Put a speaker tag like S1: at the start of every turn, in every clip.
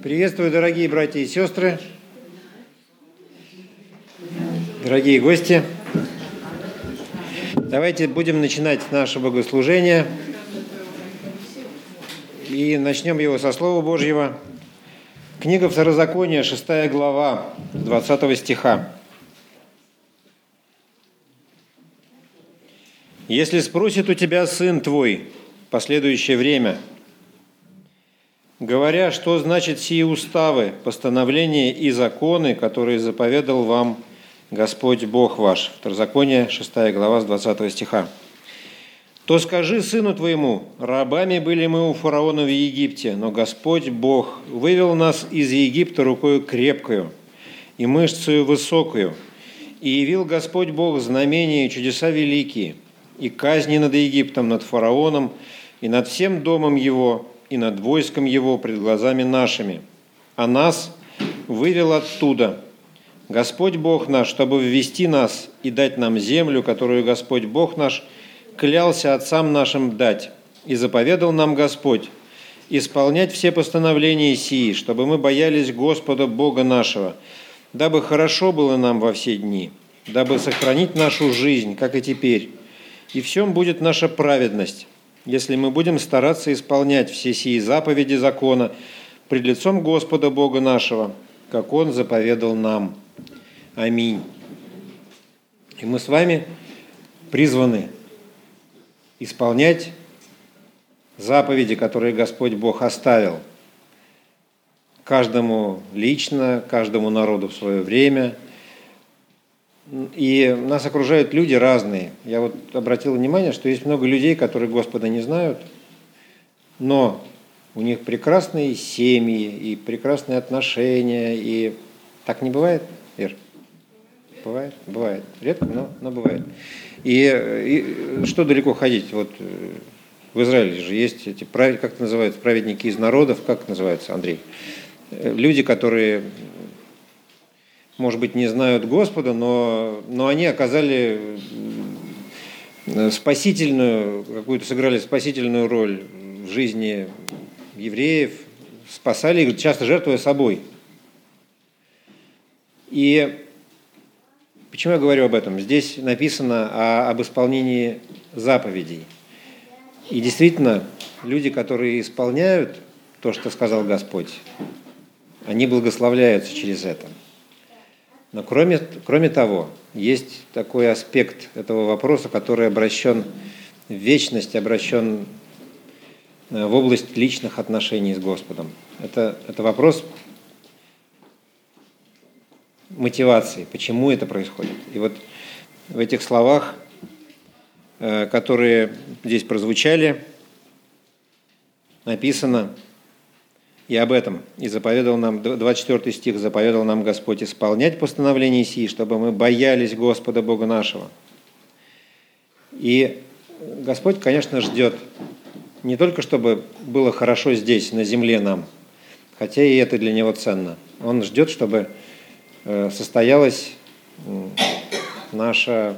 S1: Приветствую, дорогие братья и сестры, дорогие гости. Давайте будем начинать наше богослужение. И начнем его со Слова Божьего. Книга Второзакония, 6 глава, 20 стиха. «Если спросит у тебя сын твой последующее время – говоря, что значит сии уставы, постановления и законы, которые заповедал вам Господь Бог ваш. Второзаконие, 6 глава, с 20 стиха. «То скажи сыну твоему, рабами были мы у фараона в Египте, но Господь Бог вывел нас из Египта рукою крепкою и мышцею высокую, и явил Господь Бог знамения и чудеса великие, и казни над Египтом, над фараоном и над всем домом его, и над войском его пред глазами нашими, а нас вывел оттуда. Господь Бог наш, чтобы ввести нас и дать нам землю, которую Господь Бог наш клялся отцам нашим дать, и заповедал нам Господь исполнять все постановления сии, чтобы мы боялись Господа Бога нашего, дабы хорошо было нам во все дни, дабы сохранить нашу жизнь, как и теперь, и всем будет наша праведность, если мы будем стараться исполнять все сии заповеди закона пред лицом Господа Бога нашего, как Он заповедал нам. Аминь. И мы с вами призваны исполнять заповеди, которые Господь Бог оставил каждому лично, каждому народу в свое время – и нас окружают люди разные. Я вот обратил внимание, что есть много людей, которые Господа не знают, но у них прекрасные семьи и прекрасные отношения. И так не бывает, Ир? Бывает? Бывает. Редко, но, но бывает. И, и что далеко ходить? Вот э, в Израиле же есть эти, как это называется, праведники из народов, как называется, Андрей? Э, люди, которые может быть, не знают Господа, но, но они оказали спасительную, какую-то сыграли спасительную роль в жизни евреев, спасали их, часто жертвуя собой. И почему я говорю об этом? Здесь написано о, об исполнении заповедей. И действительно, люди, которые исполняют то, что сказал Господь, они благословляются через это – но кроме, кроме того, есть такой аспект этого вопроса, который обращен в вечность, обращен э, в область личных отношений с Господом. Это, это вопрос мотивации, почему это происходит. И вот в этих словах, э, которые здесь прозвучали, написано – и об этом. И заповедал нам, 24 стих, заповедал нам Господь исполнять постановление сии, чтобы мы боялись Господа Бога нашего. И Господь, конечно, ждет не только, чтобы было хорошо здесь, на земле нам, хотя и это для Него ценно. Он ждет, чтобы э, состоялась наша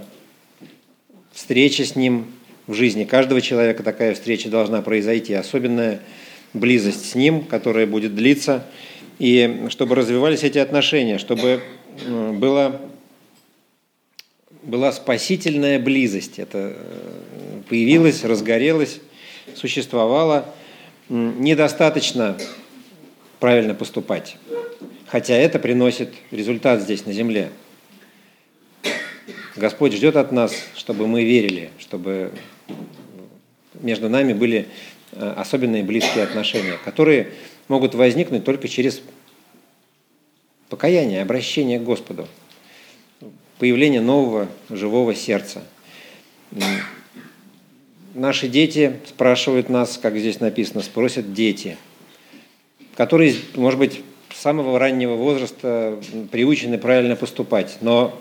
S1: встреча с Ним в жизни. Каждого человека такая встреча должна произойти, особенная близость с Ним, которая будет длиться, и чтобы развивались эти отношения, чтобы э, было, была спасительная близость. Это э, появилась, разгорелась, существовала. Недостаточно правильно поступать, хотя это приносит результат здесь, на земле. Господь ждет от нас, чтобы мы верили, чтобы между нами были особенные близкие отношения, которые могут возникнуть только через покаяние, обращение к Господу, появление нового живого сердца. Наши дети спрашивают нас, как здесь написано, спросят дети, которые, может быть, с самого раннего возраста приучены правильно поступать, но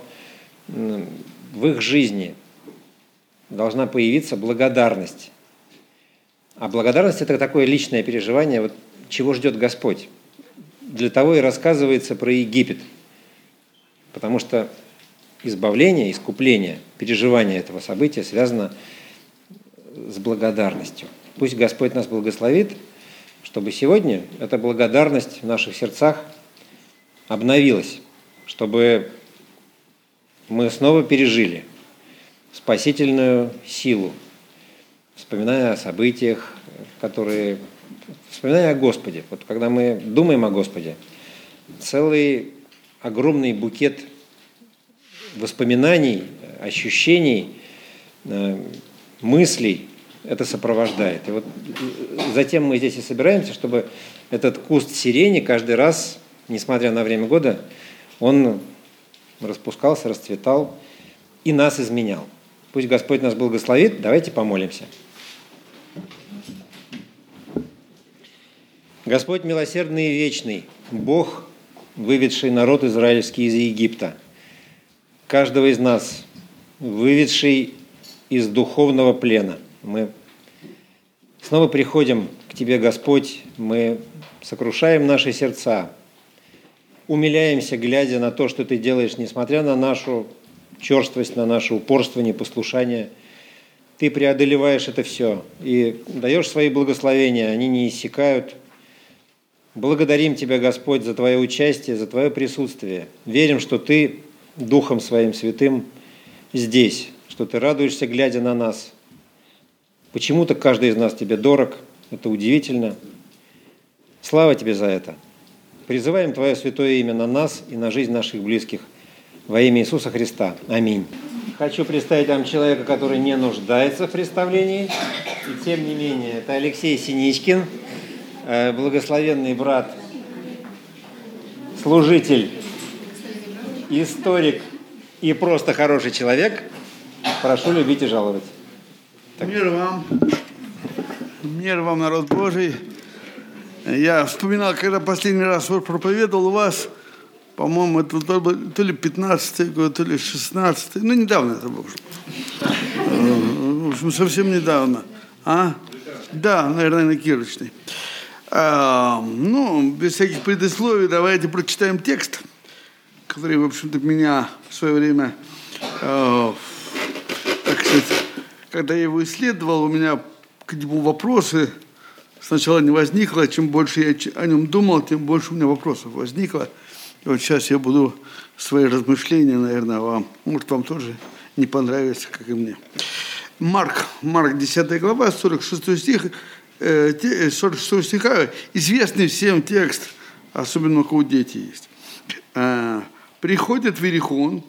S1: в их жизни должна появиться благодарность а благодарность – это такое личное переживание, вот, чего ждет Господь. Для того и рассказывается про Египет. Потому что избавление, искупление, переживание этого события связано с благодарностью. Пусть Господь нас благословит, чтобы сегодня эта благодарность в наших сердцах обновилась, чтобы мы снова пережили спасительную силу, вспоминая о событиях, которые... Вспоминая о Господе. Вот когда мы думаем о Господе, целый огромный букет воспоминаний, ощущений, э, мыслей это сопровождает. И вот затем мы здесь и собираемся, чтобы этот куст сирени каждый раз, несмотря на время года, он распускался, расцветал и нас изменял. Пусть Господь нас благословит. Давайте помолимся. Господь милосердный и вечный, Бог, выведший народ израильский из Египта, каждого из нас, выведший из духовного плена. Мы снова приходим к Тебе, Господь, мы сокрушаем наши сердца, умиляемся, глядя на то, что Ты делаешь, несмотря на нашу черствость, на наше упорство, непослушание. Ты преодолеваешь это все и даешь свои благословения, они не иссякают. Благодарим Тебя, Господь, за Твое участие, за Твое присутствие. Верим, что Ты Духом Своим Святым здесь, что Ты радуешься, глядя на нас. Почему-то каждый из нас Тебе дорог, это удивительно. Слава Тебе за это. Призываем Твое святое имя на нас и на жизнь наших близких во имя Иисуса Христа. Аминь. Хочу представить вам человека, который не нуждается в представлении, и тем не менее, это Алексей Синичкин, благословенный брат, служитель, историк и просто хороший человек. Прошу любить и жаловать.
S2: Так. Мир вам. Мир вам, народ Божий. Я вспоминал, когда последний раз проповедовал у вас, по-моему, это то ли 15 год, то ли 16 ну, недавно это было. В общем, совсем недавно. А? Да, наверное, на Кирочной. А, ну, без всяких предисловий, давайте прочитаем текст, который, в общем-то, меня в свое время, э, так сказать, когда я его исследовал, у меня к нему вопросы сначала не возникло, чем больше я о нем думал, тем больше у меня вопросов возникло. И вот сейчас я буду свои размышления, наверное, вам, может, вам тоже не понравится, как и мне. Марк, Марк 10 глава, 46 стих, 46 э, стиха, известный всем текст, особенно у кого дети есть. Э, приходит в Иерихон,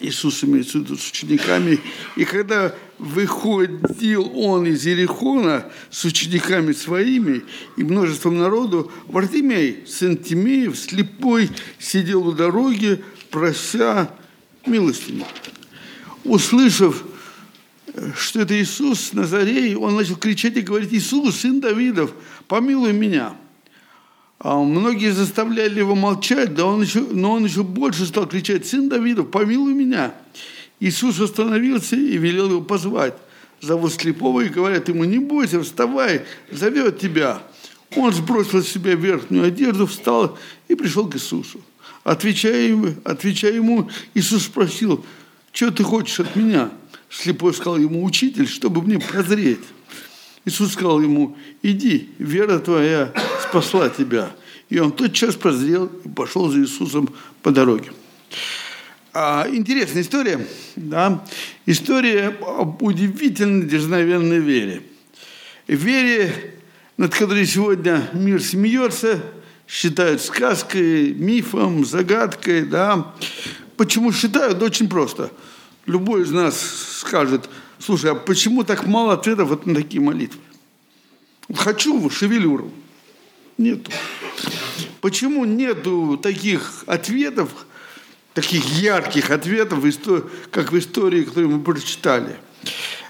S2: Иисус имеется в с учениками. И когда выходил он из Иерихона с учениками своими и множеством народу, Вартимей, сын Тимеев, слепой, сидел у дороги, прося милостыню. Услышав, что это Иисус Назарей, он начал кричать и говорить, Иисус, сын Давидов, помилуй меня. А многие заставляли его молчать, да он еще, но он еще больше стал кричать, «Сын Давидов, помилуй меня!» Иисус остановился и велел его позвать. Зовут слепого и говорят ему, не бойся, вставай, зовет тебя. Он сбросил с себя верхнюю одежду, встал и пришел к Иисусу. Отвечая отвечая ему Иисус спросил, что ты хочешь от меня? Слепой сказал ему, учитель, чтобы мне прозреть. Иисус сказал ему, иди, вера твоя спасла тебя. И он тотчас прозрел и пошел за Иисусом по дороге. А, интересная история, да? История об удивительной дерзновенной вере. Вере, над которой сегодня мир смеется, считают сказкой, мифом, загадкой, да? Почему считают? Очень просто. Любой из нас скажет, слушай, а почему так мало ответов вот на такие молитвы? Хочу шевелюру. Нету. Почему нету таких ответов, таких ярких ответов, как в истории, которую мы прочитали?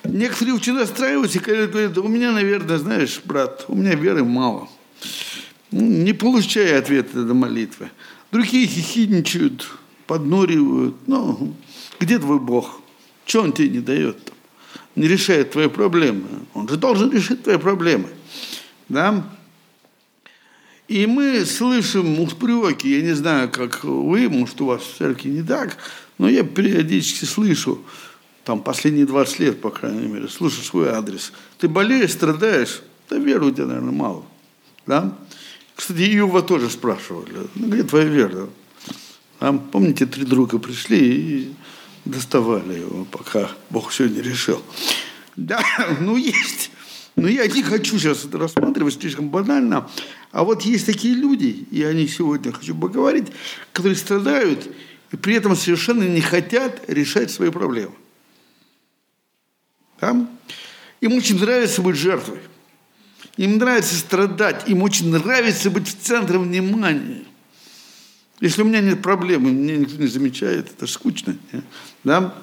S2: Некоторые очень расстраиваются и говорят, да у меня, наверное, знаешь, брат, у меня веры мало. Ну, не получая ответа на молитвы. Другие хихидничают, подноривают. Ну, где твой Бог? Что он тебе не дает? -то? Не решает твои проблемы. Он же должен решить твои проблемы. Да? И мы слышим упреки, я не знаю, как вы, может, у вас в церкви не так, но я периодически слышу, там последние 20 лет, по крайней мере, слышу свой адрес. Ты болеешь, страдаешь, да веры у тебя, наверное, мало. Да? Кстати, Иова тоже спрашивали, ну, где твоя вера? Там, помните, три друга пришли и доставали его, пока Бог все не решил. Да, ну есть. Но я не хочу сейчас это рассматривать слишком банально. А вот есть такие люди, и они сегодня хочу поговорить, которые страдают и при этом совершенно не хотят решать свои проблемы. Да? Им очень нравится быть жертвой. Им нравится страдать, им очень нравится быть в центре внимания. Если у меня нет проблемы, меня никто не замечает, это скучно. Да?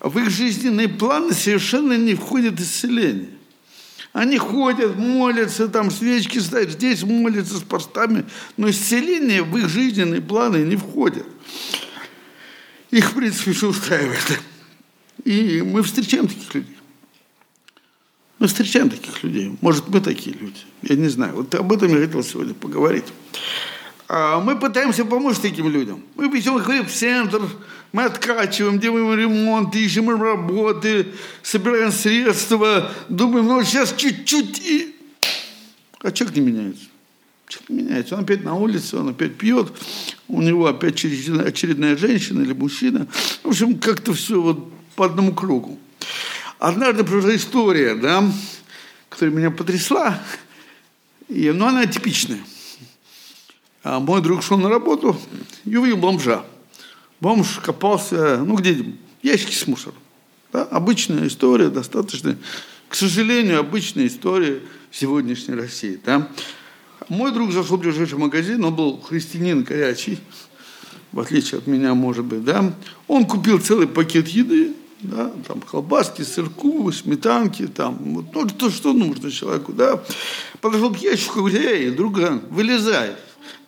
S2: В их жизненные планы совершенно не входит исцеление. Они ходят, молятся, там свечки ставят, здесь молятся с постами, но исцеление в их жизненные планы не входит. Их, в принципе, все устраивает. И мы встречаем таких людей. Мы встречаем таких людей. Может, мы такие люди. Я не знаю. Вот об этом я хотел сегодня поговорить. А мы пытаемся помочь таким людям. Мы ведем их в центр, мы откачиваем, делаем ремонт, ищем работы, собираем средства, думаем, ну сейчас чуть-чуть и... А человек не меняется. Человек не меняется. Он опять на улице, он опять пьет, у него опять очередная женщина или мужчина. В общем, как-то все вот по одному кругу. Однажды произошла история, да, которая меня потрясла, и, но она типичная. А мой друг шел на работу и увидел бомжа. Бомж копался, ну где, ящики с мусором. Да? Обычная история, достаточно, к сожалению, обычная история сегодняшней России. Да? Мой друг зашел в ближайший магазин, он был христианин горячий, в отличие от меня, может быть, да. Он купил целый пакет еды, да, там колбаски, сырку, сметанки, там, вот, ну, то, что нужно человеку, да. Подошел к ящику говорит, эй, друган, вылезай,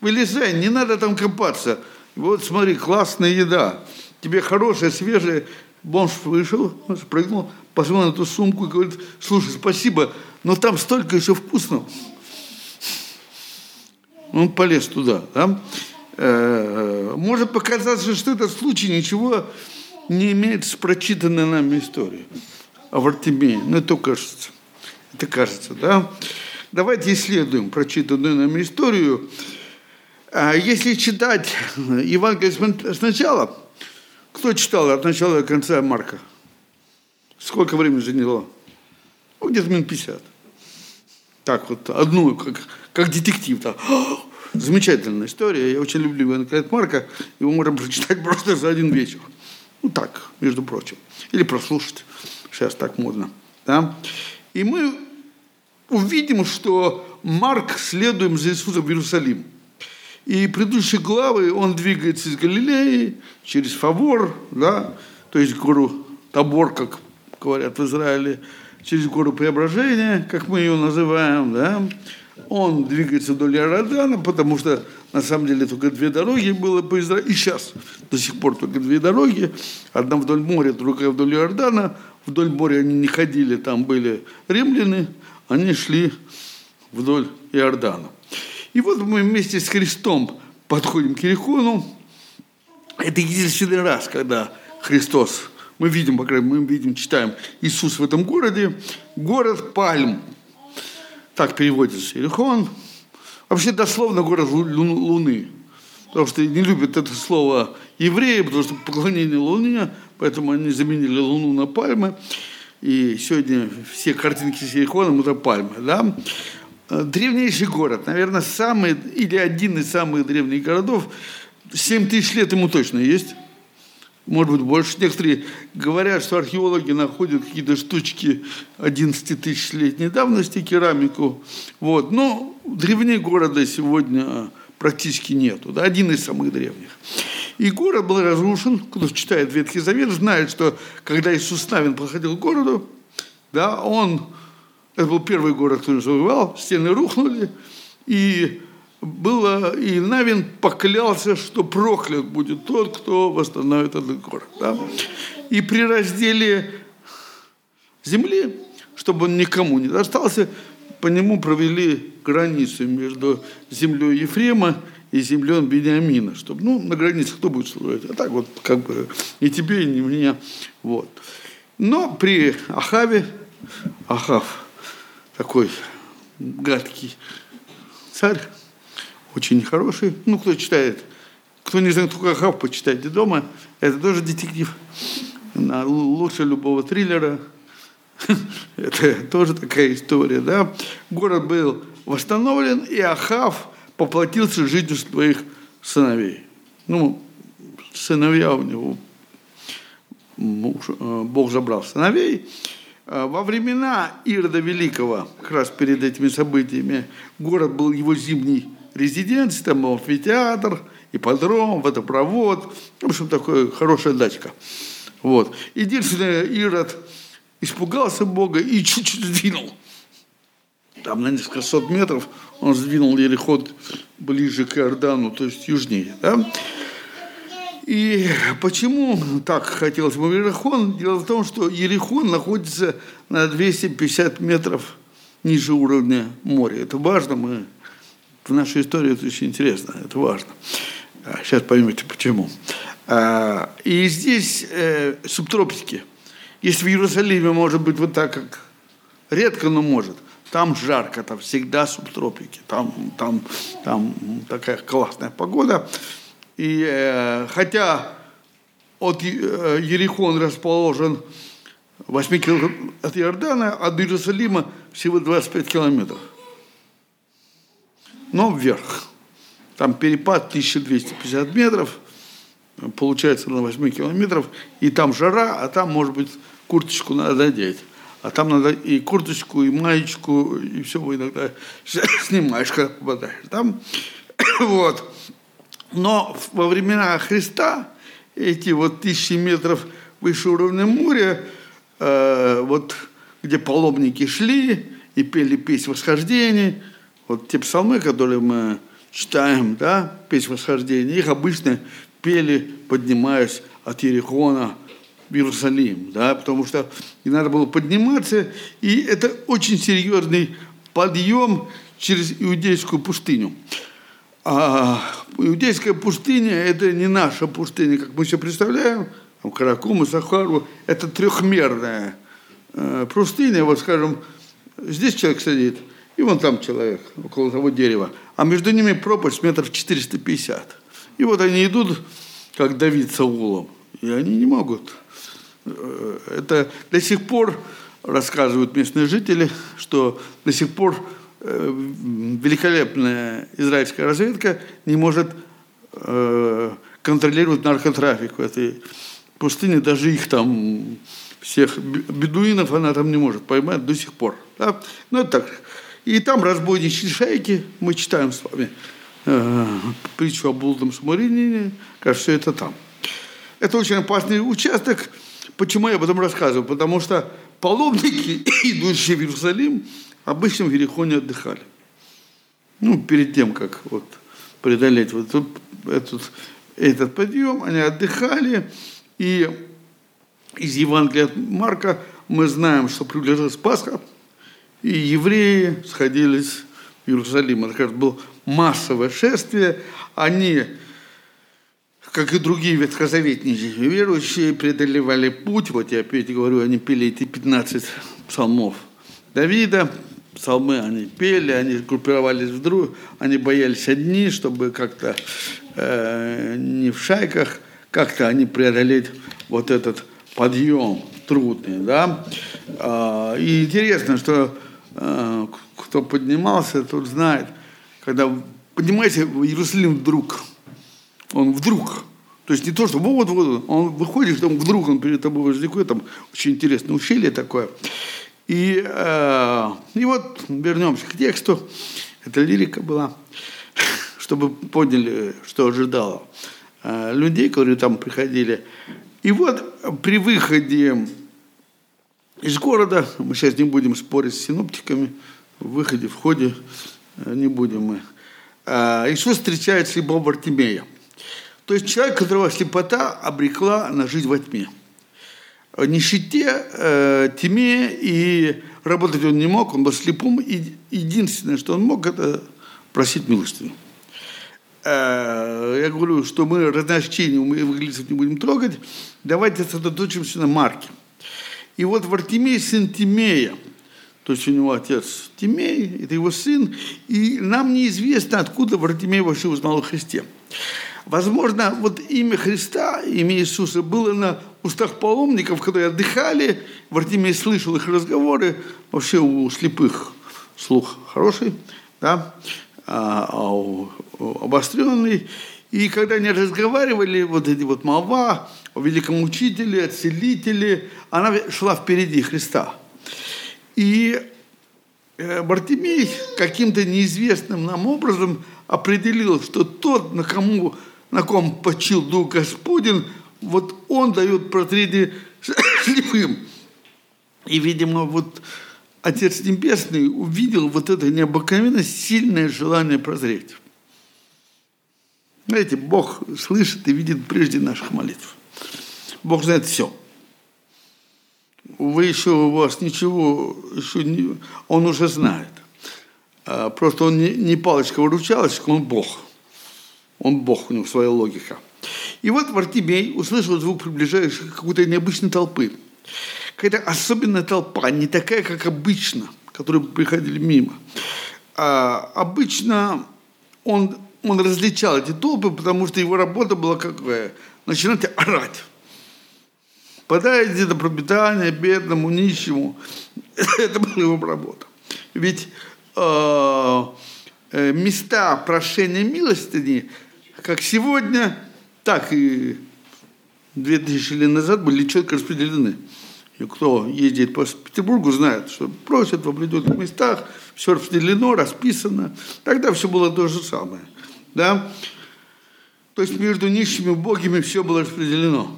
S2: вылезай, не надо там копаться. Вот смотри, классная еда, тебе хорошая, свежая. Бомж вышел, спрыгнул, посмотрел на эту сумку и говорит, слушай, спасибо, но там столько еще вкусного. Он полез туда. Да? Э, может показаться, что этот случай ничего не имеет с прочитанной нами историей о Вартимее. Но это кажется. Это кажется, да? Давайте исследуем прочитанную нами историю. А если читать Евангелие сначала, кто читал от начала до конца Марка? Сколько времени заняло? Ну, где-то минут 50. Так вот, одну, как, как детектив. Так. Замечательная история. Я очень люблю Евангелие Марка. Его можно прочитать просто за один вечер. Ну так, между прочим. Или прослушать. Сейчас так модно. Да? И мы увидим, что Марк следуем за Иисусом в Иерусалим. И предыдущие главы он двигается из Галилеи через Фавор, да, то есть гору Табор, как говорят в Израиле, через гору Преображения, как мы ее называем, да, он двигается вдоль Иордана, потому что на самом деле только две дороги было по Израилю, и сейчас до сих пор только две дороги, одна вдоль моря, другая вдоль Иордана, вдоль моря они не ходили, там были римляне, они шли вдоль Иордана. И вот мы вместе с Христом подходим к Ерихону. Это единственный раз, когда Христос, мы видим, по крайней мере, мы видим, читаем Иисус в этом городе, город Пальм. Так переводится Иерихон. Вообще дословно город Луны. Потому что не любят это слово евреи, потому что поклонение Луне, поэтому они заменили Луну на пальмы. И сегодня все картинки с Иерихоном – это пальмы. Да? Э, древнейший город, наверное, самый или один из самых древних городов. 7 тысяч лет ему точно есть. Может быть, больше. Некоторые говорят, что археологи находят какие-то штучки 11 тысяч летней давности, керамику. Вот. Но древнее города сегодня практически нету. Да? Один из самых древних. И город был разрушен. Кто читает Ветхий Завет, знает, что когда Иисус Навин проходил к городу, да, он это был первый город, который завоевал, стены рухнули, и было, и Навин поклялся, что проклят будет тот, кто восстановит этот город. Да? И при разделе земли, чтобы он никому не достался, по нему провели границу между землей Ефрема и землей Бениамина, чтобы, ну, на границе кто будет служить, а так вот, как бы, ни тебе, ни мне, вот. Но при Ахаве, Ахав такой гадкий царь, очень хороший. Ну, кто читает, кто не знает, кто Ахав, почитайте дома. Это тоже детектив. Лучше любого триллера. Это тоже такая история, да. Город был восстановлен, и Ахав поплатился жизнью своих сыновей. Ну, сыновья у него, э, Бог забрал сыновей. А во времена Ирода Великого, как раз перед этими событиями, город был его зимний резиденцией, там был амфитеатр, ипподром, водопровод, в общем, такая хорошая дачка. Вот. Единственное, Ирод испугался Бога и чуть-чуть сдвинул. Там на несколько сот метров он сдвинул Ерехон ближе к Иордану, то есть южнее. Да? И почему так хотелось ему Ерехон? Дело в том, что Ерехон находится на 250 метров ниже уровня моря. Это важно, мы в нашей истории это очень интересно, это важно. Сейчас а, поймете почему. А, и здесь э, субтропики. Если в Иерусалиме может быть вот так, как редко, но может, там жарко, там всегда субтропики, там, там, там такая классная погода. И э, хотя от э, Ерихон расположен 8 километров от Иордана, от Иерусалима всего 25 километров. Но вверх. Там перепад 1250 метров, получается на 8 километров, и там жара, а там, может быть, курточку надо одеть. А там надо и курточку, и маечку, и все иногда снимаешь, когда попадаешь. Там, вот. Но во времена Христа эти вот тысячи метров выше уровня моря, э, вот где паломники шли и пели песнь восхождения, вот те псалмы, которые мы читаем, да, песнь восхождения, их обычно пели, поднимаясь от Ерехона в Иерусалим, да, потому что и надо было подниматься, и это очень серьезный подъем через иудейскую пустыню. А иудейская пустыня – это не наша пустыня, как мы себе представляем, там Каракум и Сахару, это трехмерная э, пустыня, вот скажем, здесь человек сидит, и вон там человек, около того дерева, а между ними пропасть метров 450. И вот они идут, как Давид Саулом, и они не могут. Э, это до сих пор, рассказывают местные жители, что до сих пор великолепная израильская разведка не может э, контролировать наркотрафик в этой пустыне, даже их там, всех бедуинов она там не может поймать до сих пор. Да? Ну, это так. И там разбойничьи шайки, мы читаем с вами э, притчу о блудном самарянине, все это там. Это очень опасный участок. Почему я об этом рассказываю? Потому что паломники, идущие в Иерусалим, Обычно в Ерехоне отдыхали. Ну, перед тем, как вот преодолеть вот этот, этот подъем, они отдыхали. И из Евангелия от Марка мы знаем, что приближалась Пасха, и евреи сходились в Иерусалим. Это, кажется, было массовое шествие. Они, как и другие ветхозаветники верующие, преодолевали путь. Вот я опять говорю, они пели эти 15 псалмов Давида, псалмы они пели, они группировались в друг, они боялись одни, чтобы как-то э, не в шайках, как-то они преодолеть вот этот подъем трудный, да. Э, и интересно, что э, кто поднимался, тот знает, когда поднимаете в Иерусалим вдруг, он вдруг, то есть не то, что вот, вот, он выходит, там вдруг он перед тобой возникает, там очень интересное ущелье такое, и, э, и вот вернемся к тексту. Это лирика была, чтобы поняли, что ожидало э, людей, которые там приходили. И вот при выходе из города, мы сейчас не будем спорить с синоптиками, в выходе, в ходе э, не будем мы. Э, Иисус встречает слепого Бартимея. То есть человек, которого слепота обрекла на жизнь во тьме – нищете, э, тьме, и работать он не мог, он был слепым, и единственное, что он мог, это просить милостыню. Э, я говорю, что мы разночтение, мы евангелистов не будем трогать, давайте сосредоточимся на Марке. И вот в Артемии сын Тимея, то есть у него отец Тимей, это его сын, и нам неизвестно, откуда Вартимей вообще узнал о Христе. Возможно, вот имя Христа, имя Иисуса было на устах паломников, которые отдыхали, Вартимей слышал их разговоры, вообще у слепых слух хороший, да, а, а обостренный. И когда они разговаривали, вот эти вот молва о великом учителе, о целителе, она шла впереди Христа. И э, Бартимей каким-то неизвестным нам образом определил, что тот, на, кому, на ком почил Дух Господень, вот он дает прозрение слепым. И, видимо, вот Отец Небесный увидел вот это необыкновенно сильное желание прозреть. Знаете, Бог слышит и видит прежде наших молитв. Бог знает все. Вы еще, у вас ничего, еще не, он уже знает. А, просто он не, не палочка-выручалочка, он Бог. Он Бог, у него своя логика. И вот Вартимей услышал звук приближающей какой-то необычной толпы. Какая-то особенная толпа, не такая, как обычно, которые приходили мимо. А обычно он, он различал эти толпы, потому что его работа была какая? Начинать орать. Подайте на пропитание бедному, нищему. Это была его работа. Ведь э, э, места прошения милостыни, как сегодня, так и 2000 лет назад были четко распределены. И кто ездит по Петербургу, знает, что просят в определенных местах, все распределено, расписано. Тогда все было то же самое. Да? То есть между нищими и убогими все было распределено.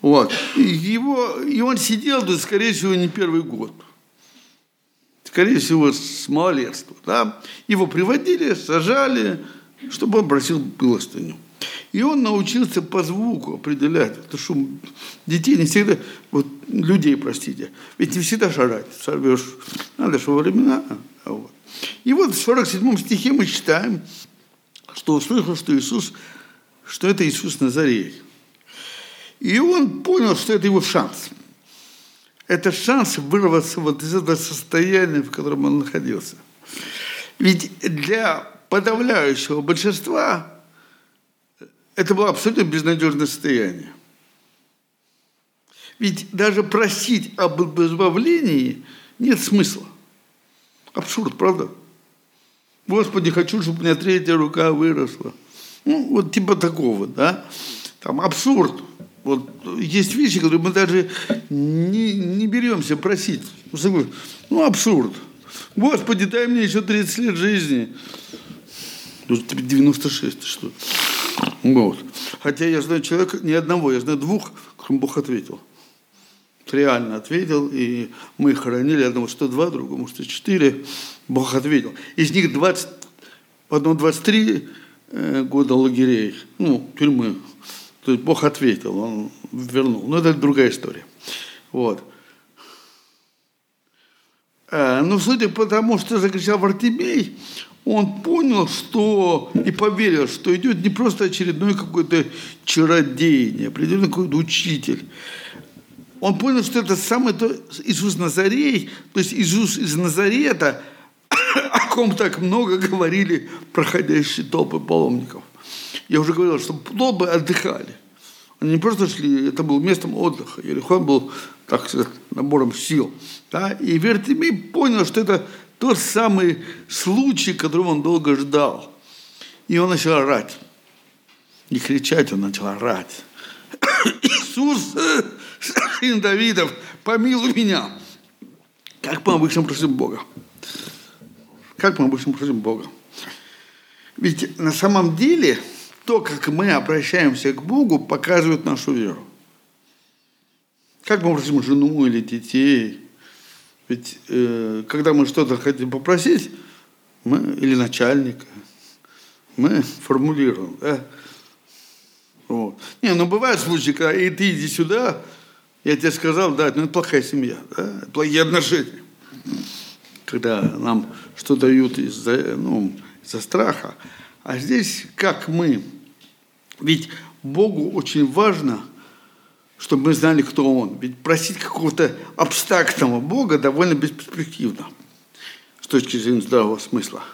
S2: Вот. И, его, и он сидел, да, скорее всего, не первый год. Скорее всего, с малолетства. Да? Его приводили, сажали, чтобы он просил милостыню. И он научился по звуку определять. Это шум детей не всегда, вот людей, простите, ведь не всегда шарать, сорвешь. Надо во времена. А вот. И вот в 47 стихе мы читаем, что услышал, что Иисус, что это Иисус Назарей. И он понял, что это его шанс. Это шанс вырваться вот из этого состояния, в котором он находился. Ведь для подавляющего большинства это было абсолютно безнадежное состояние. Ведь даже просить об избавлении нет смысла. Абсурд, правда? Господи, хочу, чтобы у меня третья рука выросла. Ну, вот типа такого, да? Там абсурд. Вот есть вещи, которые мы даже не, не беремся просить. Ну, абсурд. Господи, дай мне еще 30 лет жизни. Ну, тебе 96, что? Вот. Хотя я знаю человека, не одного, я знаю двух, которым Бог ответил. Реально ответил, и мы хоронили одного 102, другому 104. Бог ответил. Из них 20, в одном 23 э, года лагерей, ну, тюрьмы. То есть Бог ответил, Он вернул. Но это другая история. Вот. Э, но судя по тому, что закричал Вартимей, он понял, что и поверил, что идет не просто очередной какой-то чародей, не определенный какой-то учитель. Он понял, что это самый то Иисус Назарей, то есть Иисус из Назарета, о ком так много говорили проходящие толпы паломников. Я уже говорил, что толпы отдыхали. Они не просто шли, это был местом отдыха. Ерихон был, так сказать, набором сил. Да? И Вертимей понял, что это тот самый случай, которого он долго ждал. И он начал орать. Не кричать, он начал орать. Иисус, сын Давидов, помилуй меня. Как мы обычно просим Бога? Как мы обычно просим Бога? Ведь на самом деле то, как мы обращаемся к Богу, показывает нашу веру. Как мы просим жену или детей, ведь э, когда мы что-то хотим попросить, мы, или начальника, мы формулируем, да? Вот. Не, ну бывают случаи, когда и ты иди сюда, я тебе сказал, да, ну это плохая семья, да, плохие отношения. Когда нам что дают из-за ну, из страха. А здесь как мы? Ведь Богу очень важно, чтобы мы знали, кто Он. Ведь просить какого-то абстрактного Бога довольно бесперспективно с точки зрения здравого смысла.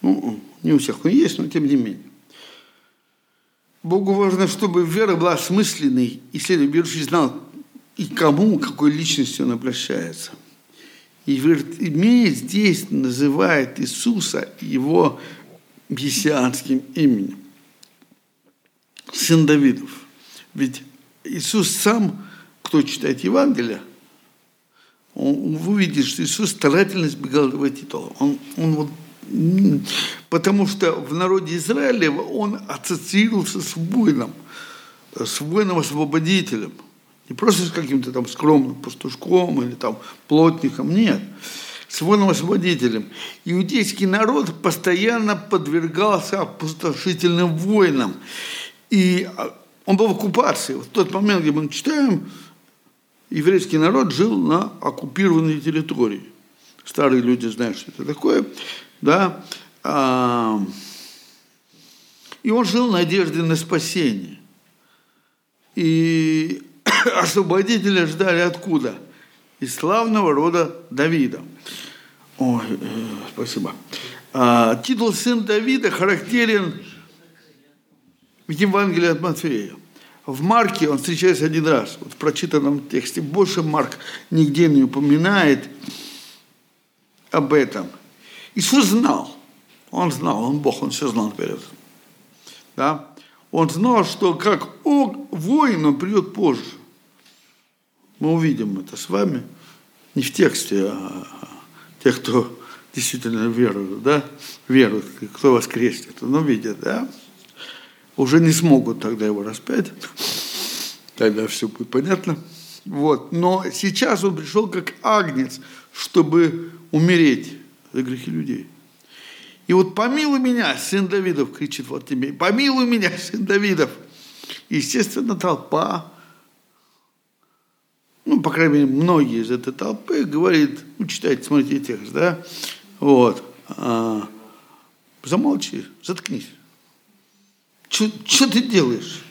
S2: Ну, не у всех он есть, но тем не менее. Богу важно, чтобы вера была осмысленной, и следующий знал, и кому, какой личностью он обращается. И имеет здесь, называет Иисуса его мессианским именем. Сын Давидов. Ведь Иисус сам, кто читает Евангелие, он, вы увидите, что Иисус старательно избегал этого титула. Он, он вот, потому что в народе Израиля он ассоциировался с воином, с воином-освободителем. Не просто с каким-то там скромным пастушком или там плотником, нет. С воином-освободителем. Иудейский народ постоянно подвергался опустошительным войнам. И а, он был в оккупации. В тот момент, где мы читаем, еврейский народ жил на оккупированной территории. Старые люди знают, что это такое. Да? А, и он жил в надежде на спасение. И освободителя ждали откуда? Из славного рода Давида. Ой, э, спасибо. А, титул «Сын Давида» характерен в Евангелии от Матфея. В Марке он встречается один раз, вот в прочитанном тексте. Больше Марк нигде не упоминает об этом. Иисус знал, он знал, он Бог, он все знал наперед. Да? Он знал, что как воин он придет позже. Мы увидим это с вами, не в тексте, а тех, кто действительно верует, да, верует, кто воскреснет, он увидит, да уже не смогут тогда его распять. Тогда все будет понятно. Вот. Но сейчас он пришел как агнец, чтобы умереть за грехи людей. И вот помилуй меня, сын Давидов, кричит вот тебе, помилуй меня, сын Давидов. Естественно, толпа, ну, по крайней мере, многие из этой толпы говорит, ну, читайте, смотрите текст, да, вот, а, замолчи, заткнись. Что ты делаешь?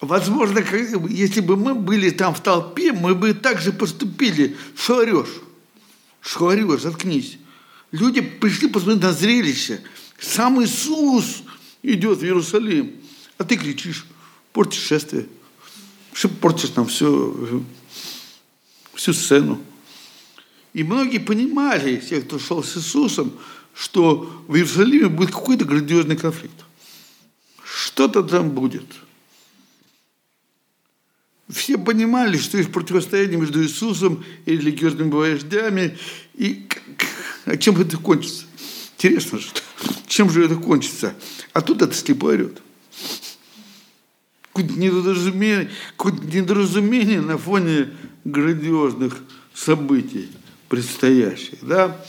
S2: Возможно, если бы мы были там в толпе, мы бы так же поступили. Что орешь? Что орешь? Заткнись. Люди пришли посмотреть на зрелище. Сам Иисус идет в Иерусалим, а ты кричишь, портишь шествие. Что портишь нам все, всю сцену. И многие понимали, те, кто шел с Иисусом, что в Иерусалиме будет какой-то грандиозный конфликт. Что-то там будет. Все понимали, что есть противостояние между Иисусом и религиозными вождями. И а чем это кончится? Интересно, что, чем же это кончится? А тут это слепой орет. Какое-то недоразумение, какое недоразумение на фоне грандиозных событий предстоящих. Да?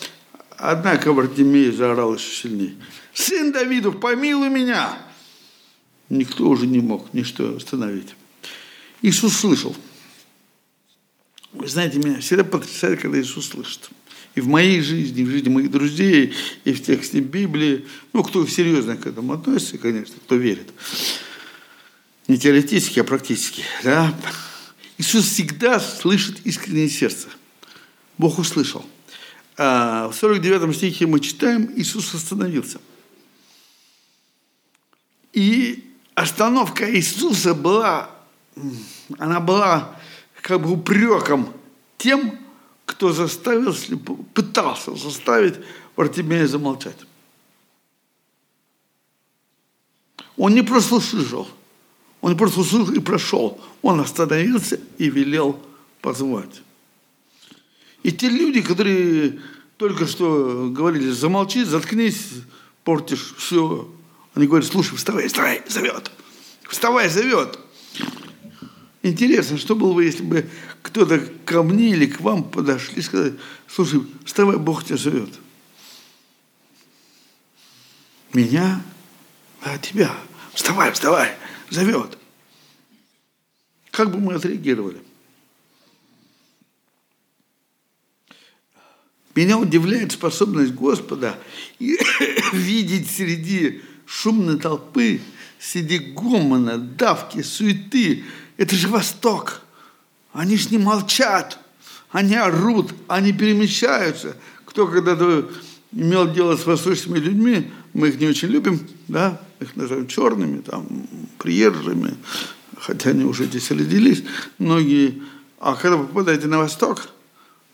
S2: Однако Вартимей заорал еще сильнее. «Сын Давидов, помилуй меня!» Никто уже не мог ничто остановить. Иисус слышал. Вы знаете, меня всегда потрясает, когда Иисус слышит. И в моей жизни, и в жизни моих друзей, и в тексте Библии. Ну, кто серьезно к этому относится, конечно, кто верит. Не теоретически, а практически. Да? Иисус всегда слышит искреннее сердце. Бог услышал. А в 49 стихе мы читаем, Иисус остановился. И остановка Иисуса была, она была как бы упреком тем, кто заставил, пытался заставить Вартимея замолчать. Он не просто услышал, он не просто услышал и прошел. Он остановился и велел позвать. И те люди, которые только что говорили, замолчи, заткнись, портишь все, они говорят, слушай, вставай, вставай, зовет. Вставай, зовет. Интересно, что было бы, если бы кто-то ко мне или к вам подошли и сказали, слушай, вставай, Бог тебя зовет. Меня? А тебя? Вставай, вставай, зовет. Как бы мы отреагировали? Меня удивляет способность Господа видеть среди шумной толпы, среди гомона, давки, суеты, это же Восток. Они же не молчат, они орут, они перемещаются. Кто когда-то имел дело с восточными людьми, мы их не очень любим, да, их называем черными, там, приезжими, хотя они уже здесь родились, многие. А когда вы попадаете на Восток,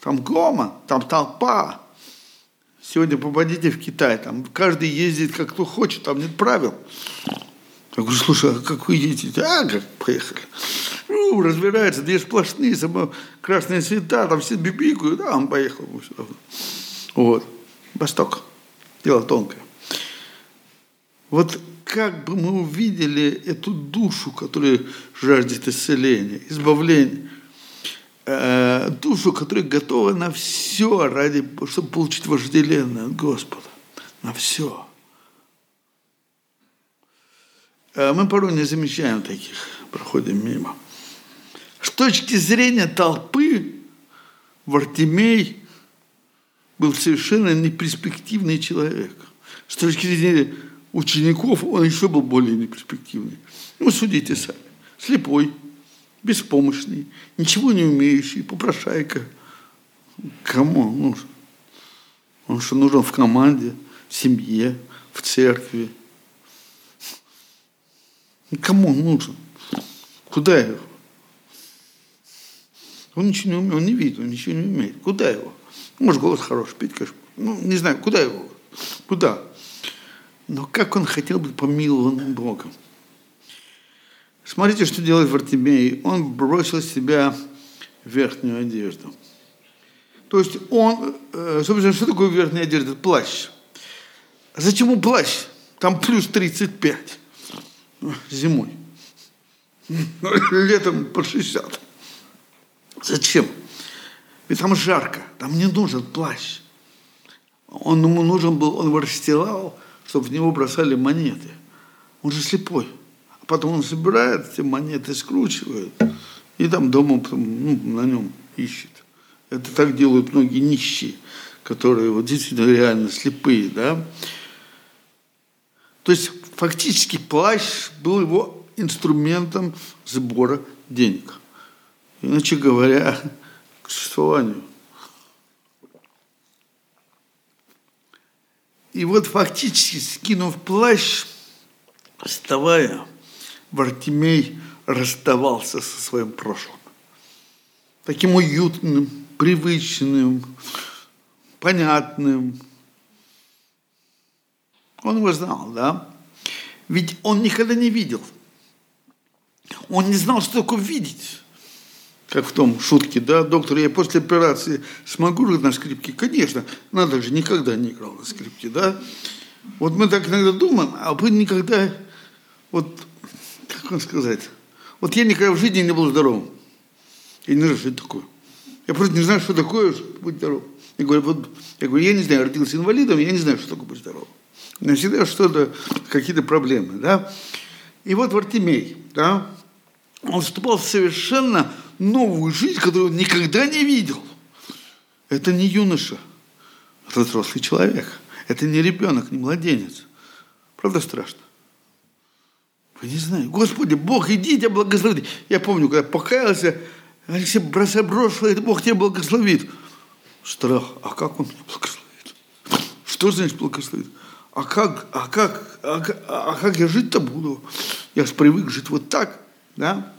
S2: там гомон, там толпа. Сегодня попадите в Китай, там каждый ездит как кто хочет, там нет правил. Я говорю, слушай, а как вы едете? А, как поехали. Ну, разбирается, две сплошные, само, красные цвета, там все бибикают, да, он поехал. Вот. Восток. Дело тонкое. Вот как бы мы увидели эту душу, которая жаждет исцеления, избавления, э, душу, которая готова на все ради, чтобы получить вожделенное от Господа. На все. Э, мы порой не замечаем таких, проходим мимо. С точки зрения толпы, Вартимей был совершенно неперспективный человек. С точки зрения учеников он еще был более неперспективный. Ну, судите сами. Слепой, беспомощный, ничего не умеющий, попрошайка. Кому он нужен? Он что нужен в команде, в семье, в церкви. Кому он нужен? Куда его? Он ничего не умеет, он не видит, он ничего не умеет. Куда его? Может, голос хороший, петь, конечно. Ну, не знаю, куда его? Куда? Но как он хотел быть помилованным Богом? Смотрите, что делает Вартимей. Он бросил с себя верхнюю одежду. То есть он, э, собственно, что такое верхняя одежда? Плащ. Зачем ему плащ? Там плюс 35 зимой. Летом по 60. Зачем? Ведь там жарко, там не нужен плащ. Он ему нужен был, он его расстилал, чтобы в него бросали монеты. Он же слепой. Потом он собирает эти монеты, скручивает, и там дома ну, на нем ищет. Это так делают многие нищие, которые вот действительно реально слепые, да. То есть фактически плащ был его инструментом сбора денег. Иначе говоря, к существованию. И вот фактически, скинув плащ, вставая, Вартимей расставался со своим прошлым. Таким уютным, привычным, понятным. Он его знал, да? Ведь он никогда не видел. Он не знал, что такое видеть как в том шутке, да, доктор, я после операции смогу играть на скрипке? Конечно, надо же, никогда не играл на скрипке, да. Вот мы так иногда думаем, а вы никогда, вот, как сказать, вот я никогда в жизни не был здоровым. Я не знаю, что это такое. Я просто не знаю, что такое быть здоровым. Я говорю, вот, я говорю, я не знаю, родился инвалидом, я не знаю, что такое быть здоровым. У меня всегда что-то, какие-то проблемы, да. И вот Вартимей, да, он вступал в совершенно новую жизнь, которую он никогда не видел. Это не юноша, это взрослый человек. Это не ребенок, не младенец. Правда страшно? Не знаю. Господи, Бог, иди тебя благословит. Я помню, когда покаялся, Алексей, бросай прошлое, Бог тебя благословит. Страх. А как он меня благословит? Что значит благословит? А как, а как, а, а как я жить-то буду? Я же привык жить вот так, да?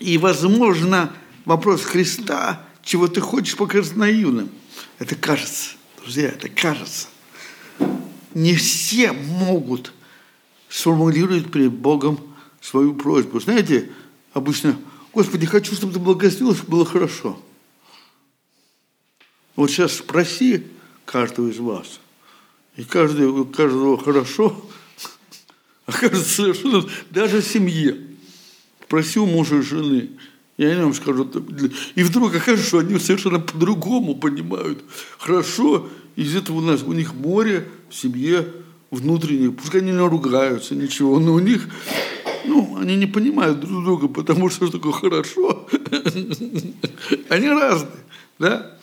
S2: И, возможно, вопрос Христа, чего ты хочешь, покажется наивным. Это кажется, друзья, это кажется. Не все могут сформулировать перед Богом свою просьбу. Знаете, обычно, Господи, хочу, чтобы ты благословил, было хорошо. Вот сейчас спроси каждого из вас, и каждый, у каждого хорошо, окажется совершенно даже в семье спроси у мужа и жены, и они вам скажут, и вдруг окажется, что они совершенно по-другому понимают. Хорошо, из этого у нас, у них море в семье внутренних, пускай они не ругаются, ничего, но у них, ну, они не понимают друг друга, потому что что такое хорошо. Они разные, да?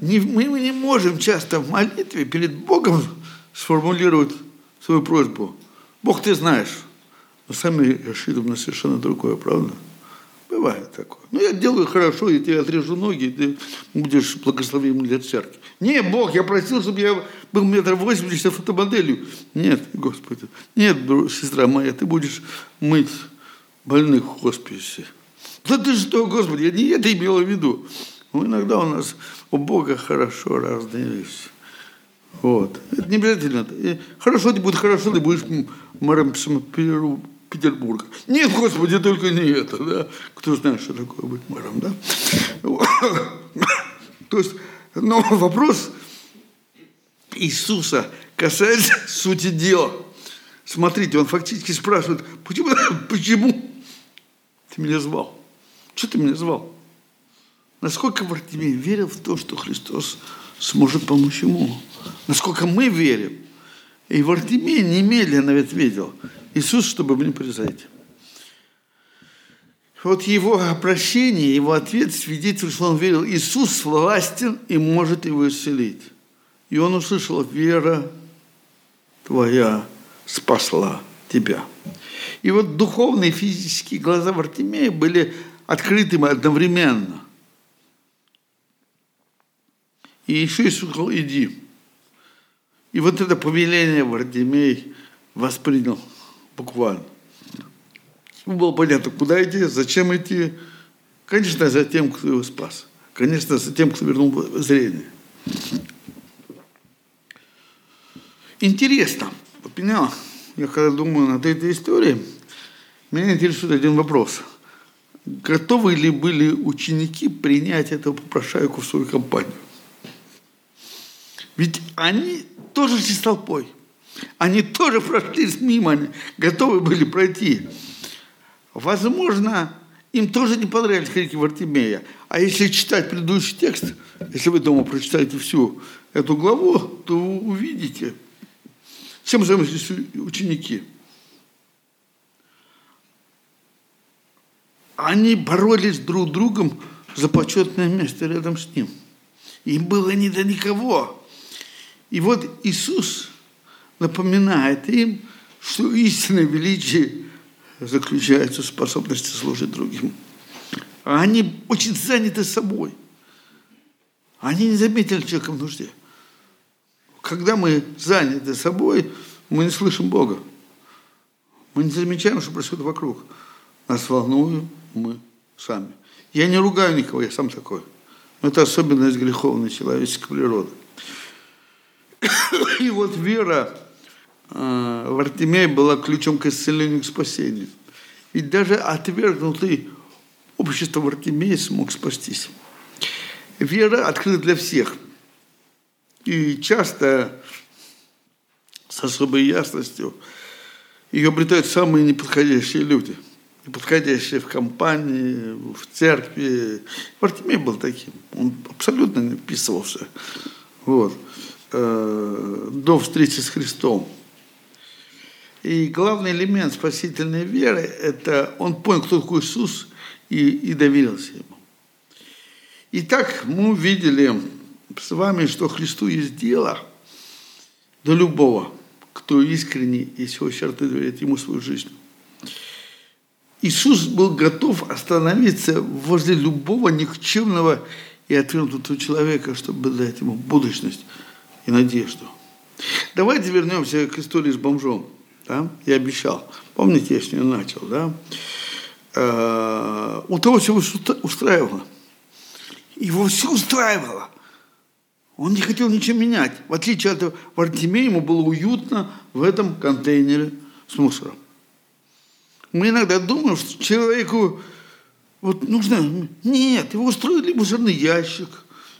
S2: Не, мы не можем часто в молитве перед Богом сформулировать свою просьбу. Бог, ты знаешь, но сами рассчитываем на совершенно другое, правда? Бывает такое. Ну, я делаю хорошо, я тебе отрежу ноги, и ты будешь благословим для церкви. Не, Бог, я просил, чтобы я был метр восемьдесят фотомоделью. Нет, Господи. Нет, сестра моя, ты будешь мыть больных в хосписе. Да ты что, Господи, я не это имел в виду. Ну, иногда у нас у Бога хорошо разные вещи. Вот. Это не обязательно. Хорошо, ты будет хорошо, ты будешь мэром Петербурга. Нет, Господи, только не это, да. Кто знает, что такое быть мэром, да? То есть, но вопрос Иисуса касается сути дела. Смотрите, он фактически спрашивает, почему, почему ты меня звал? Что ты меня звал? Насколько Вартимей верил в то, что Христос сможет помочь ему? Насколько мы верим? И Вартимей немедленно ответил, Иисус, чтобы мне призойти. Вот его обращение, его ответ свидетельствует, что он верил, Иисус властен и может его исцелить. И он услышал, вера твоя спасла тебя. И вот духовные и физические глаза Вартимея были открытыми одновременно. И еще Иисус сказал, иди. И вот это повеление Вартимей воспринял буквально. Ему было понятно, куда идти, зачем идти. Конечно, за тем, кто его спас. Конечно, за тем, кто вернул зрение. Интересно. Понял? Я когда думаю над этой историей, меня интересует один вопрос. Готовы ли были ученики принять этого попрошайку в свою компанию? Ведь они тоже шли с толпой. Они тоже прошли мимо, готовы были пройти. Возможно, им тоже не понравились крики Вартимея. А если читать предыдущий текст, если вы дома прочитаете всю эту главу, то вы увидите, чем занимались ученики. Они боролись друг с другом за почетное место рядом с ним. Им было не до никого. И вот Иисус напоминает им, что истинное величие заключается в способности служить другим. А они очень заняты собой. Они не заметили человека в нужде. Когда мы заняты собой, мы не слышим Бога. Мы не замечаем, что происходит вокруг. Нас волнуем мы сами. Я не ругаю никого, я сам такой. Но это особенность греховной человеческой природы. И вот вера э, в Артемия была ключом к исцелению, к спасению. Ведь даже отвергнутый общество в Артемии смог спастись. Вера открыта для всех. И часто с особой ясностью ее обретают самые неподходящие люди. Неподходящие в компании, в церкви. Вартимей был таким. Он абсолютно не вписывался. Вот. Э, до встречи с Христом. И главный элемент спасительной веры – это он понял, кто такой Иисус, и, и доверился Ему. Итак, мы увидели с вами, что Христу есть дело до любого, кто искренне и всего сердца доверяет Ему свою жизнь. Иисус был готов остановиться возле любого никчемного и отвергнутого человека, чтобы дать ему будущность – и надежду. Давайте вернемся к истории с бомжом. Да? Я обещал. Помните, я с нее начал. Да? Э, у того все устраивало. Его все устраивало. Он не хотел ничего менять. В отличие от Вартимея, ему было уютно в этом контейнере с мусором. Мы иногда думаем, что человеку вот нужно... Нет, его устроили мусорный ящик,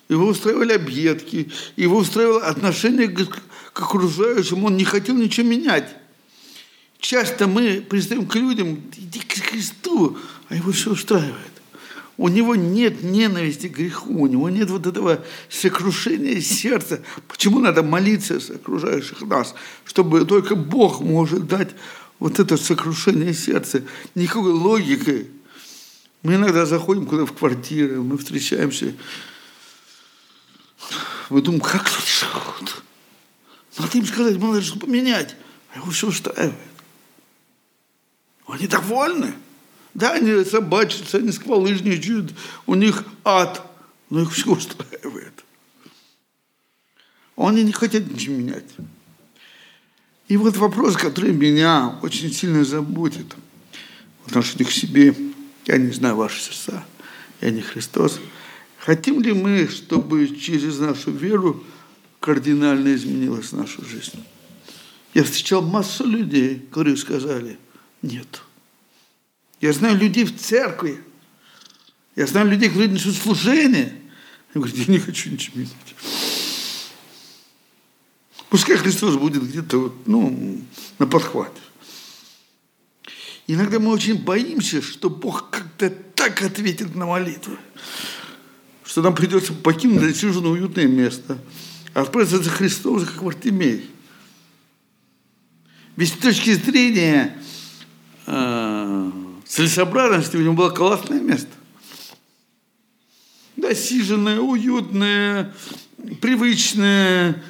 S2: его устраивали объедки, его устраивало отношение к, к окружающим, он не хотел ничего менять. Часто мы пристаем к людям, иди к Христу, а его все устраивает. У него нет ненависти к греху, у него нет вот этого сокрушения сердца. Почему надо молиться с окружающих нас? Чтобы только Бог может дать вот это сокрушение сердца. Никакой логики. Мы иногда заходим куда в квартиру, мы встречаемся вы думаете, как тут живут? Надо им сказать, надо что поменять. А его все устраивает. Они довольны. Да, они собачатся, они сквалыжничают, у них ад, но их все устраивает. Они не хотят ничего менять. И вот вопрос, который меня очень сильно заботит в отношении к себе, я не знаю ваши сердца, я не Христос, хотим ли мы, чтобы через нашу веру кардинально изменилась наша жизнь? Я встречал массу людей, которые сказали, нет. Я знаю людей в церкви, я знаю людей, которые несут служение. Я говорю, я не хочу ничего менять. Пускай Христос будет где-то вот, ну, на подхвате. Иногда мы очень боимся, что Бог как-то так ответит на молитву, что нам придется покинуть отсюженное уютное место, а отправиться за Христом, как Вартимей. Ведь с точки зрения э, целесообразности у него было классное место. Досиженное, уютное, привычное,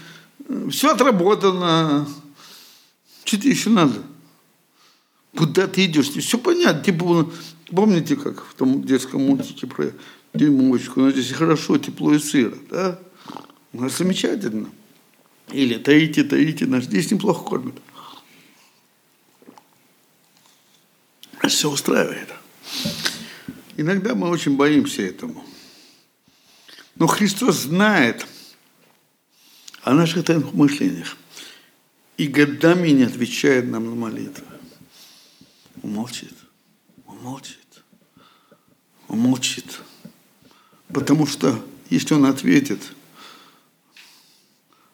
S2: все отработано. Что тебе еще надо? Куда ты идешь? Все понятно. Типа, помните, как в том детском мультике про дюймовочку? Ну, здесь хорошо, тепло и сыро. Да? У замечательно. Или таите, таите, нас здесь неплохо кормят. Все устраивает. Иногда мы очень боимся этому. Но Христос знает о наших тайных мышлениях и годами не отвечает нам на молитвы. Он молчит. Он молчит. Он молчит. Потому что если он ответит,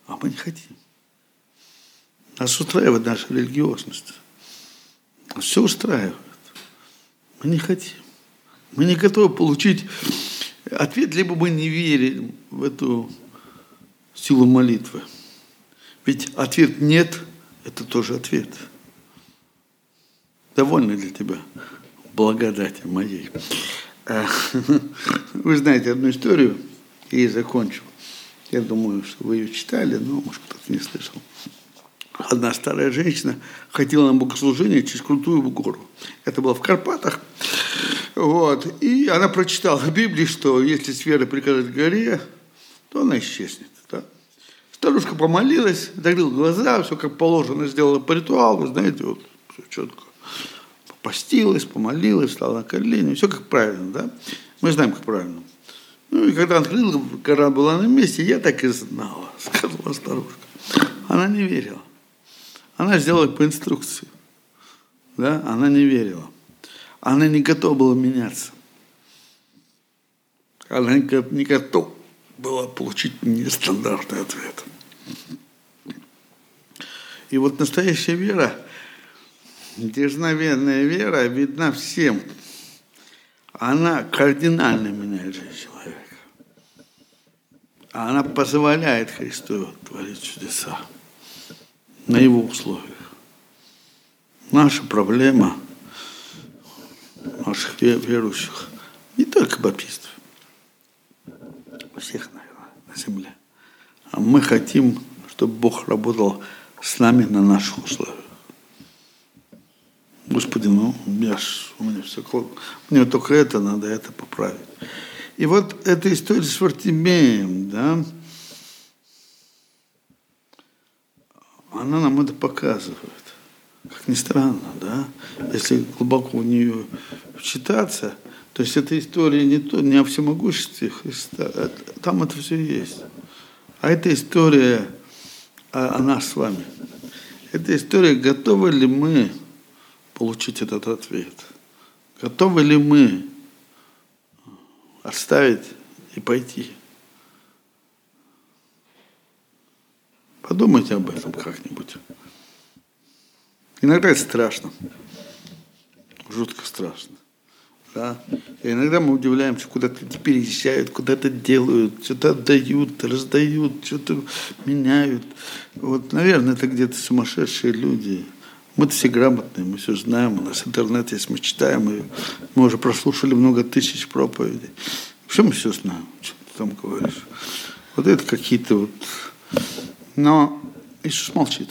S2: а мы не хотим. Нас устраивает наша религиозность. Все устраивает. Мы не хотим. Мы не готовы получить ответ, либо мы не верим в эту силу молитвы. Ведь ответ «нет» – это тоже ответ. Довольно для тебя благодати моей. А, вы знаете одну историю, и закончу. Я думаю, что вы ее читали, но, может, кто-то не слышал одна старая женщина ходила на богослужение через крутую гору. Это было в Карпатах. Вот. И она прочитала в Библии, что если с верой приказать горе, то она исчезнет. Да? Старушка помолилась, закрыла глаза, все как положено, сделала по ритуалу, знаете, вот все четко. Постилась, помолилась, встала на колени, все как правильно, да? Мы знаем, как правильно. Ну и когда открыла, гора была на месте, я так и знала, сказала старушка. Она не верила. Она сделала по инструкции. Да? Она не верила. Она не готова была меняться. Она не готова была получить нестандартный ответ. И вот настоящая вера, дерзновенная вера видна всем. Она кардинально меняет жизнь человека. Она позволяет Христу творить чудеса на его условиях. Наша проблема наших верующих, не только баптистов, всех, наверное, на земле. А мы хотим, чтобы Бог работал с нами на наших условиях. Господи, ну, я ж, у меня все, мне только это надо, это поправить. И вот эта история с Вартимеем, да, она нам это показывает. Как ни странно, да? Если глубоко в нее вчитаться, то есть эта история не, то, не о всемогуществе Христа, там это все есть. А эта история о, о нас с вами. Эта история, готовы ли мы получить этот ответ? Готовы ли мы оставить и пойти? Подумайте об этом как-нибудь. Иногда это страшно. Жутко страшно. Да? И иногда мы удивляемся, куда-то переезжают, куда-то делают, что-то отдают, раздают, что-то меняют. Вот, наверное, это где-то сумасшедшие люди. Мы-то все грамотные, мы все знаем, у нас интернет есть, мы читаем, и мы уже прослушали много тысяч проповедей. Все мы все знаем, что ты там говоришь. Вот это какие-то вот но Иисус молчит.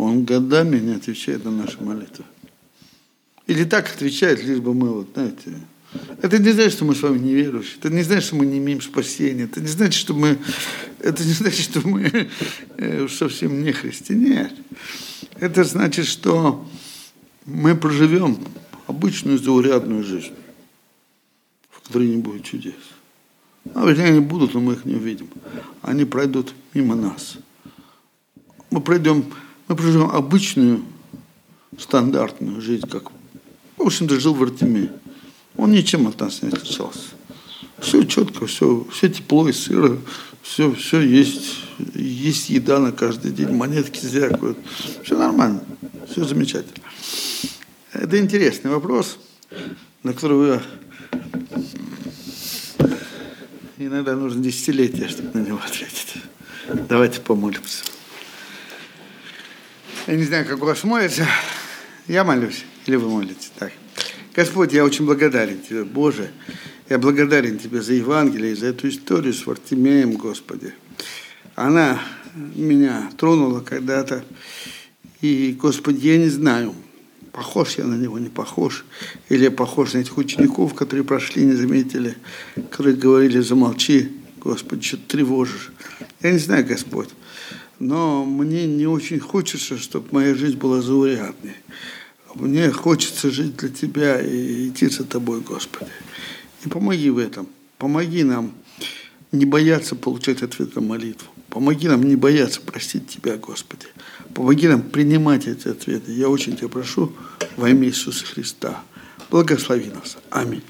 S2: Он годами не отвечает на наши молитвы. Или так отвечает, лишь бы мы, вот, знаете, это не значит, что мы с вами неверующие. Это не значит, что мы не имеем спасения. Это не значит, что мы, это не значит, что мы э, совсем не христиане. Это значит, что мы проживем обычную заурядную жизнь, в которой не будет чудес. А вернее, они будут, но мы их не увидим. Они пройдут мимо нас. Мы пройдем, мы проживем обычную, стандартную жизнь, как, в общем-то, жил в Артеме. Он ничем от нас не отличался. Все четко, все, все тепло и сыро, все, все есть, есть еда на каждый день, монетки звякают. Все нормально, все замечательно. Это интересный вопрос, на который иногда нужно десятилетия, чтобы на него ответить. Давайте помолимся. Я не знаю, как у вас молится. Я молюсь, или вы молитесь. Так. Господь, я очень благодарен Тебе, Боже. Я благодарен Тебе за Евангелие, за эту историю с Вартимеем, Господи. Она меня тронула когда-то. И, Господи, я не знаю, похож я на него, не похож. Или я похож на этих учеников, которые прошли, не заметили, которые говорили, замолчи, Господи, что ты тревожишь. Я не знаю, Господь, но мне не очень хочется, чтобы моя жизнь была заурядной. Мне хочется жить для Тебя и идти за Тобой, Господи. И помоги в этом. Помоги нам не бояться получать ответ на молитву. Помоги нам не бояться простить Тебя, Господи. Помоги нам принимать эти ответы. Я очень Тебя прошу во имя Иисуса Христа. Благослови нас. Аминь.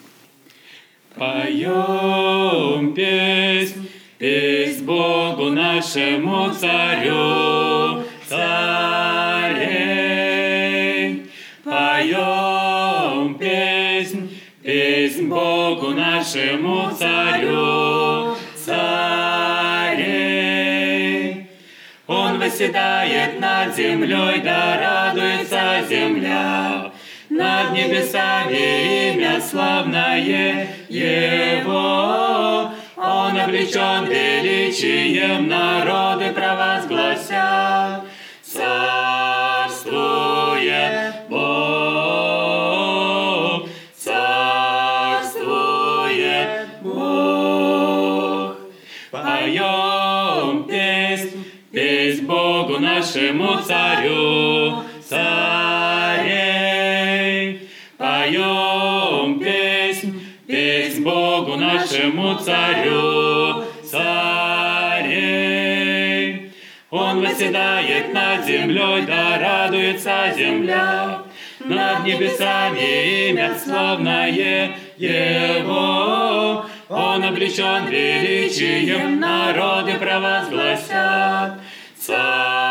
S3: Поем песнь, песнь Богу нашему царю, царей. Поем песнь, песнь Богу нашему царю, царей. Он восседает над землей, да радуется земля, над небесами имя славное Его. Он облечен величием, народы провозгласят. Царствует Бог, царствует Бог. Поем песнь, песнь Богу нашему царю, царей. Поем песнь, песнь Богу нашему царю, землей, да радуется земля, над небесами имя славное Его. Он облечен величием, народы провозгласят. Бог.